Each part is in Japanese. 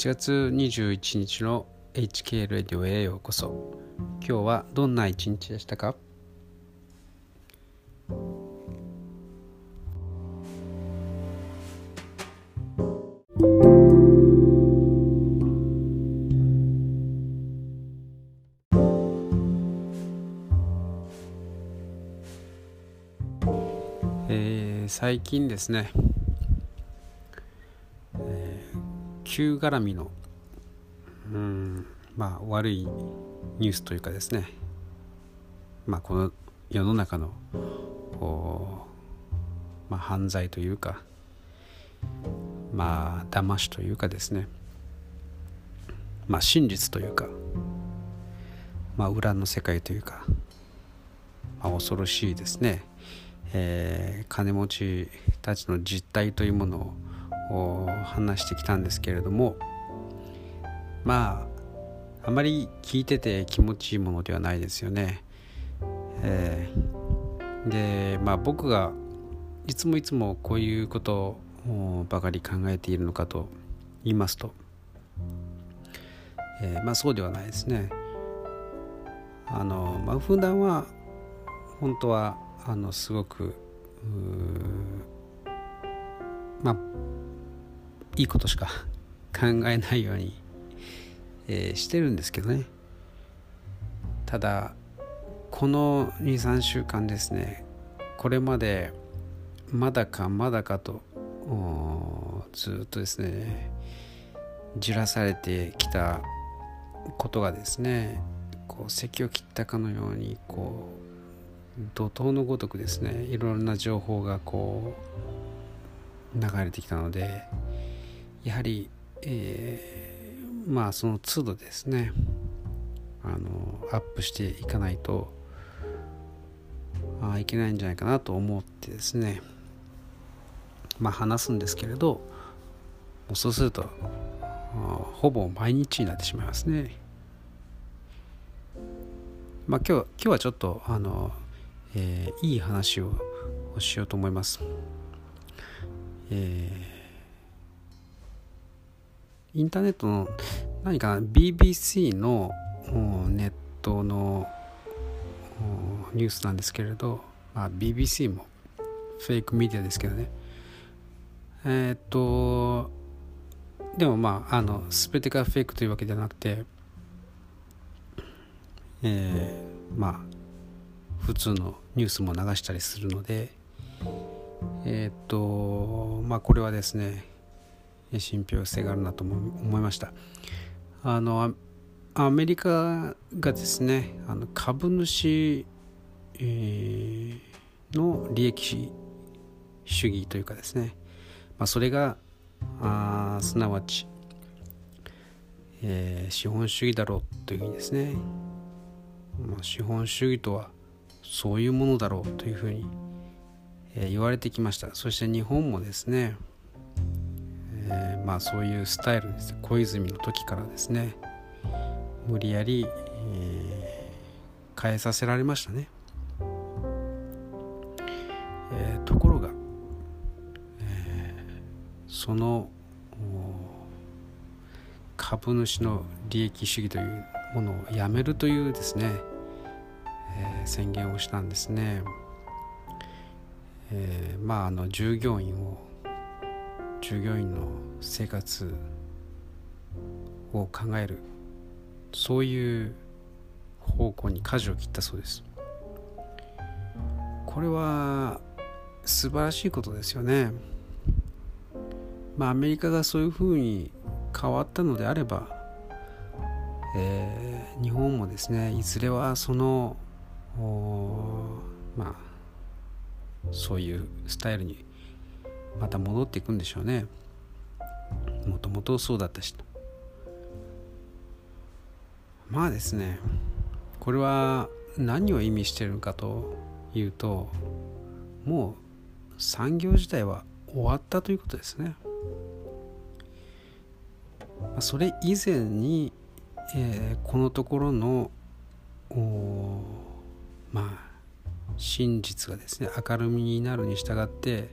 8月21日の HK レディオへようこそ。今日はどんな一日でしたか？えー、最近ですね旧絡みのうんまあ悪いニュースというかですね。まあこの世の中のまあ、犯罪というかまあ騙しというかですね。まあ真実というかまあ裏の世界というか、まあ、恐ろしいですね、えー、金持ちたちの実態というものを話してきたんですけれどもまああまり聞いてて気持ちいいものではないですよね。えー、でまあ僕がいつもいつもこういうことをばかり考えているのかと言いますと、えー、まあそうではないですね。あのまあ普段は本当はあのすごくまあいいことしか 考えないように、えー、してるんですけどね。ただこの23週間ですねこれまでまだかまだかとずっとですねじらされてきたことがですねこう咳を切ったかのようにこう怒涛のごとくですねいろんな情報がこう流れてきたのでやはり、えー、まあその都度ですねあのアップしていかないとあいけないんじゃないかなと思ってですねまあ話すんですけれどそうするとほぼ毎日になってしまいますね。まあ今日今日はちょっとあの、えー、いい話をしようと思います。えーインターネットの何かな BBC のネットのニュースなんですけれど、まあ、BBC もフェイクメディアですけどね。えー、っとでもまああの全てがフェイクというわけではなくてえー、まあ普通のニュースも流したりするのでえっとまあこれはですね信憑性があるなと思いました。あのアメリカがですねあの株主、えー、の利益主義というかですね、まあ、それがあすなわち、えー、資本主義だろうというふうにですね、まあ、資本主義とはそういうものだろうというふうに、え、言われてきました。そして日本もですねえー、まあそういうスタイルです。小泉の時からですね。無理やり、えー、変えさせられましたね、えー、ところが、えー、その株主の利益主義というものをやめるというですね、えー、宣言をしたんですね、えー、まああの従業員を従業員の生活を考えるそういう方向に舵を切ったそうです。これは素晴らしいことですよね。まあアメリカがそういうふうに変わったのであれば、えー、日本もですねいずれはそのまあそういうスタイルにまた戻っていくんでしょうね。もともとそうだったしまあですねこれは何を意味してるかというともう産業自体は終わったということですね。それ以前に、えー、このところのまあ真実がですね明るみになるに従って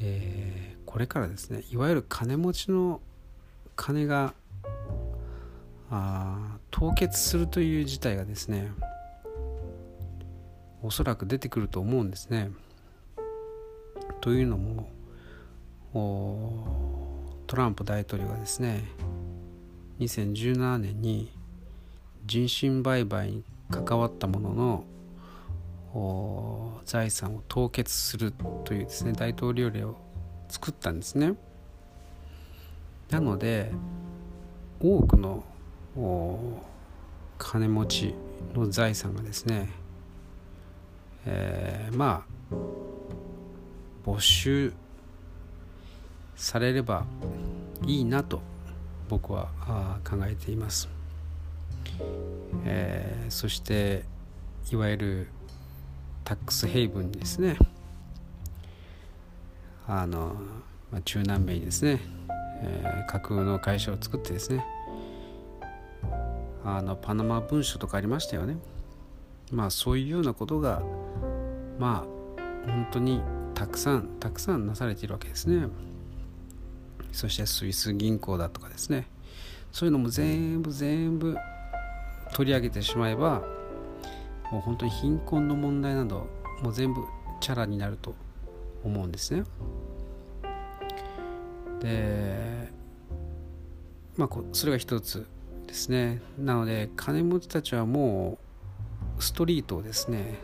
えー、これからですねいわゆる金持ちの金があ凍結するという事態がですねおそらく出てくると思うんですね。というのもトランプ大統領がですね2017年に人身売買に関わったものの財産を凍結するというですね大統領令を作ったんですね。なので多くの金持ちの財産がですね、えー、まあ没収されればいいなと僕は考えています、えー、そしていわゆるタックスヘイブンにですね。あの、ま、中南米にですね、えー、架空の会社を作ってですね。あのパナマ文書とかありましたよね。まあそういうようなことがまあ本当にたくさんたくさんなされているわけですね。そしてスイス銀行だとかですね。そういうのも全部全部取り上げてしまえばもう本当に貧困の問題などもう全部チャラになると思うんですね。でまあそれが一つですね。なので金持ちたちはもうストリートをですね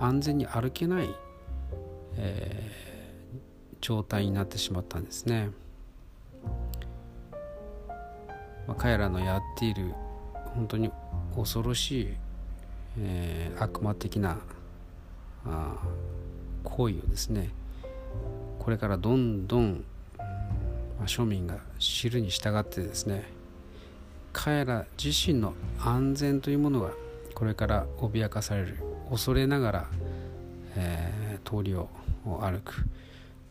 安全に歩けない、えー、状態になってしまったんですね、まあ、彼らのやっている本当に恐ろしい、えー、悪魔的なあ行為をですねこれからどんどん、まあ、庶民が知るに従ってですね彼ら自身の安全というものがこれから脅かされる恐れながら、えー、通りを歩く。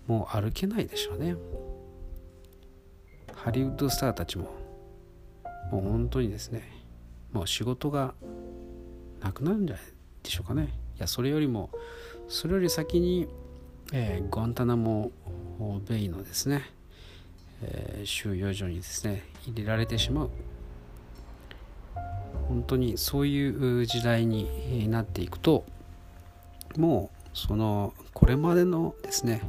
もう歩けないでしょうね。ハリウッドスターたちももう本当にですねもう仕事がなくなるんじゃないでしょうかね。いやそれよりもそれより先に、えー、ゴンタナモベイのですね、えー、収容所にですね入れられてしまう。本当にそういう時代になっていくともうそのこれまでのですね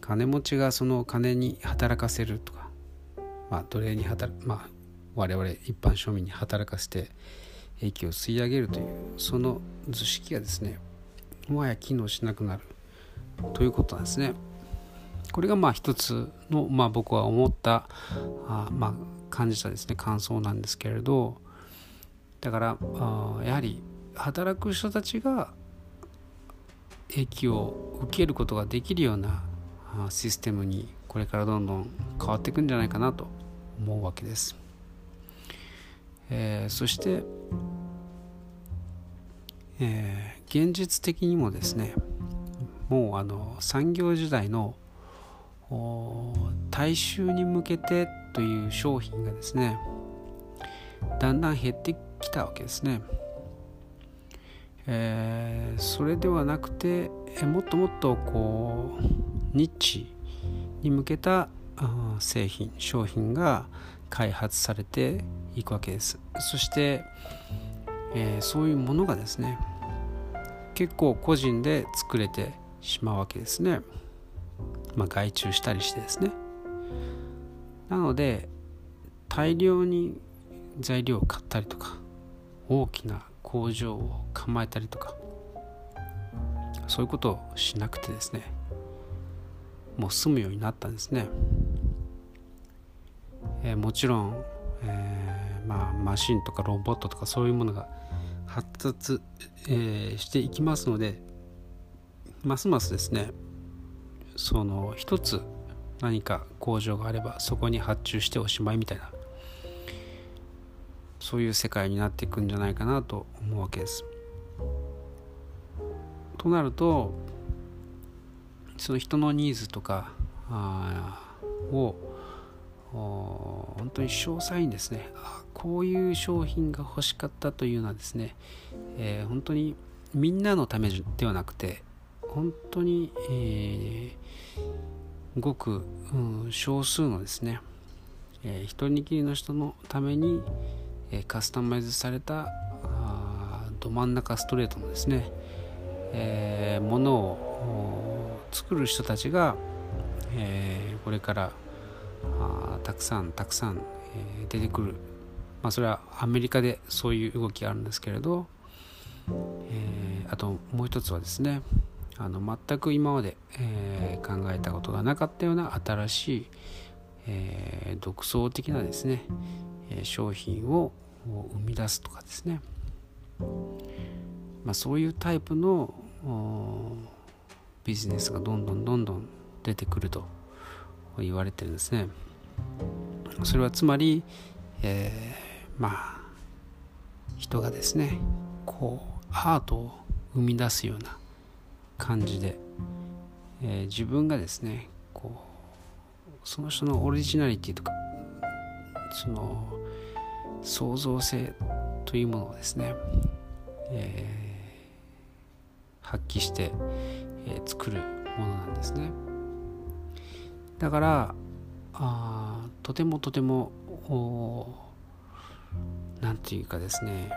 金持ちがその金に働かせるとかまあ奴隷に働まあ我々一般庶民に働かせて益を吸い上げるというその図式がですねもはや機能しなくなるということなんですね。これがまあ一つの、まあ、僕は思ったあまあ感じたですね感想なんですけれどだからあやはり働く人たちが益を受けることができるようなシステムにこれからどんどん変わっていくんじゃないかなと思うわけです。えー、そして、えー、現実的にもですねもうあの産業時代の大衆に向けてという商品がですねだんだん減ってきたわけですね。えー、それではなくて、えもっともっとこうニッチに向けた製品商品が開発されていくわけです。そして、えー、そういうものがですね結構個人で作れてしまうわけですね。まあ外注したりしてですね。なので大量に材料を買ったりとか大きな工場を構えたりとかそういうことをしなくてですねもう住むようになったんですね、えー、もちろん、えー、まあ、マシンとかロボットとかそういうものが発達、え、していきますのでますますですねその一つ何か工場があればそこに発注しておしまいみたいなそういう世界になっていくんじゃないかなと思うわけです。となるとその人のニーズとかを本当に詳細にですねこういう商品が欲しかったというのはですね、えー、本当にみんなのためではなくて本当に、えー、ごく、うん、少数のですねえー、一人きりの人のために、えー、カスタマイズされたど真ん中ストレートのですね、えー、ものを作る人たちが、えー、これからあたくさんたくさん、えー、出てくる、まあ、それはアメリカでそういう動きがあるんですけれど、えー、あともう一つはですねあの全く今まで、えー、考えたことがなかったような新しい、えー、独創的なですね、商品を生み出すとかですね、まあ、そういうタイプのビジネスがどんどんどんどん出てくると。言われてるんですね。それはつまり、えー、まあ人がですねこうアートを生み出すような感じで、えー、自分がですねこうその人のオリジナリティとかその創造性というものをですね、えー、発揮して、えー、作るものなんですねだからあとてもとても何て言うかですね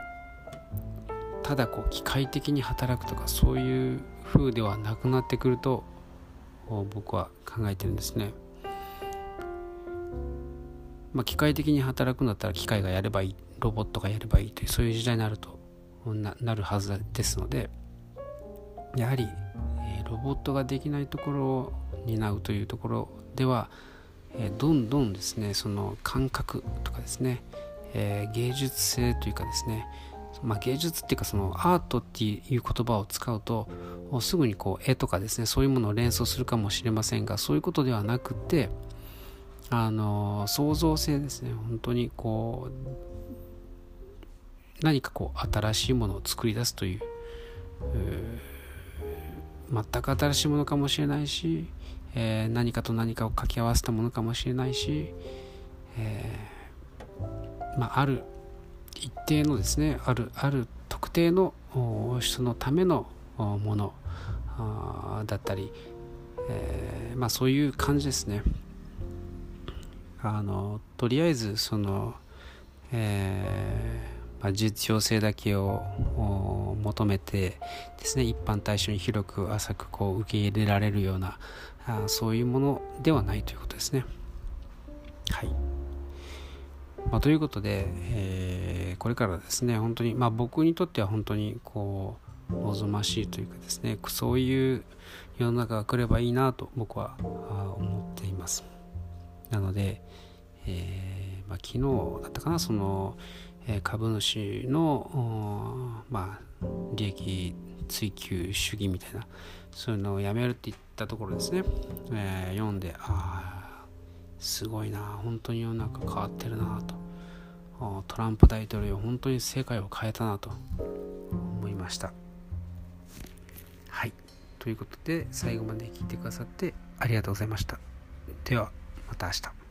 ただこう機械的に働くとかそういう風ではなくなってくると僕は考えてるんですね。まあ、機械的に働くんだったら機械がやればいいロボットがやればいいというそういう時代になるとななるはずですのでやはり、えー、ロボットができないところを担うというところでは、えー、どんどんですねその感覚とかですね、えー、芸術性というかですねまあ、芸術っていうかそのアートっていう言葉を使うとすぐにこう絵とかですねそういうものを連想するかもしれませんがそういうことではなくてあの創造性ですね本当にこう何かこう新しいものを作り出すという全く新しいものかもしれないし、えー、何かと何かを掛け合わせたものかもしれないし、えーまあ、ある一定のですねあるある特定の人のためのものだったり、えー、まあそういう感じですね。あのとりあえずその、えーまあ、実用性だけを求めてですね一般対象に広く浅くこう受け入れられるようなあそういうものではないということですね。はい。まあ、ということで、えー、これからですね本当に、まあ、僕にとっては本当にこう望ましいというかですねそういう世の中が来ればいいなと僕は思っています。なので、えー、まあ、昨日だったかなその、え株主の、まあ、利益追求主義みたいなそういうのをやめるって言ったところですね、えー、読んでああすごいな。本当に世の中変わってるなと。トランプ大統領本当に世界を変えたなと。思いました。はい。ということで最後まで聞いてくださってありがとうございました。ではまた明日。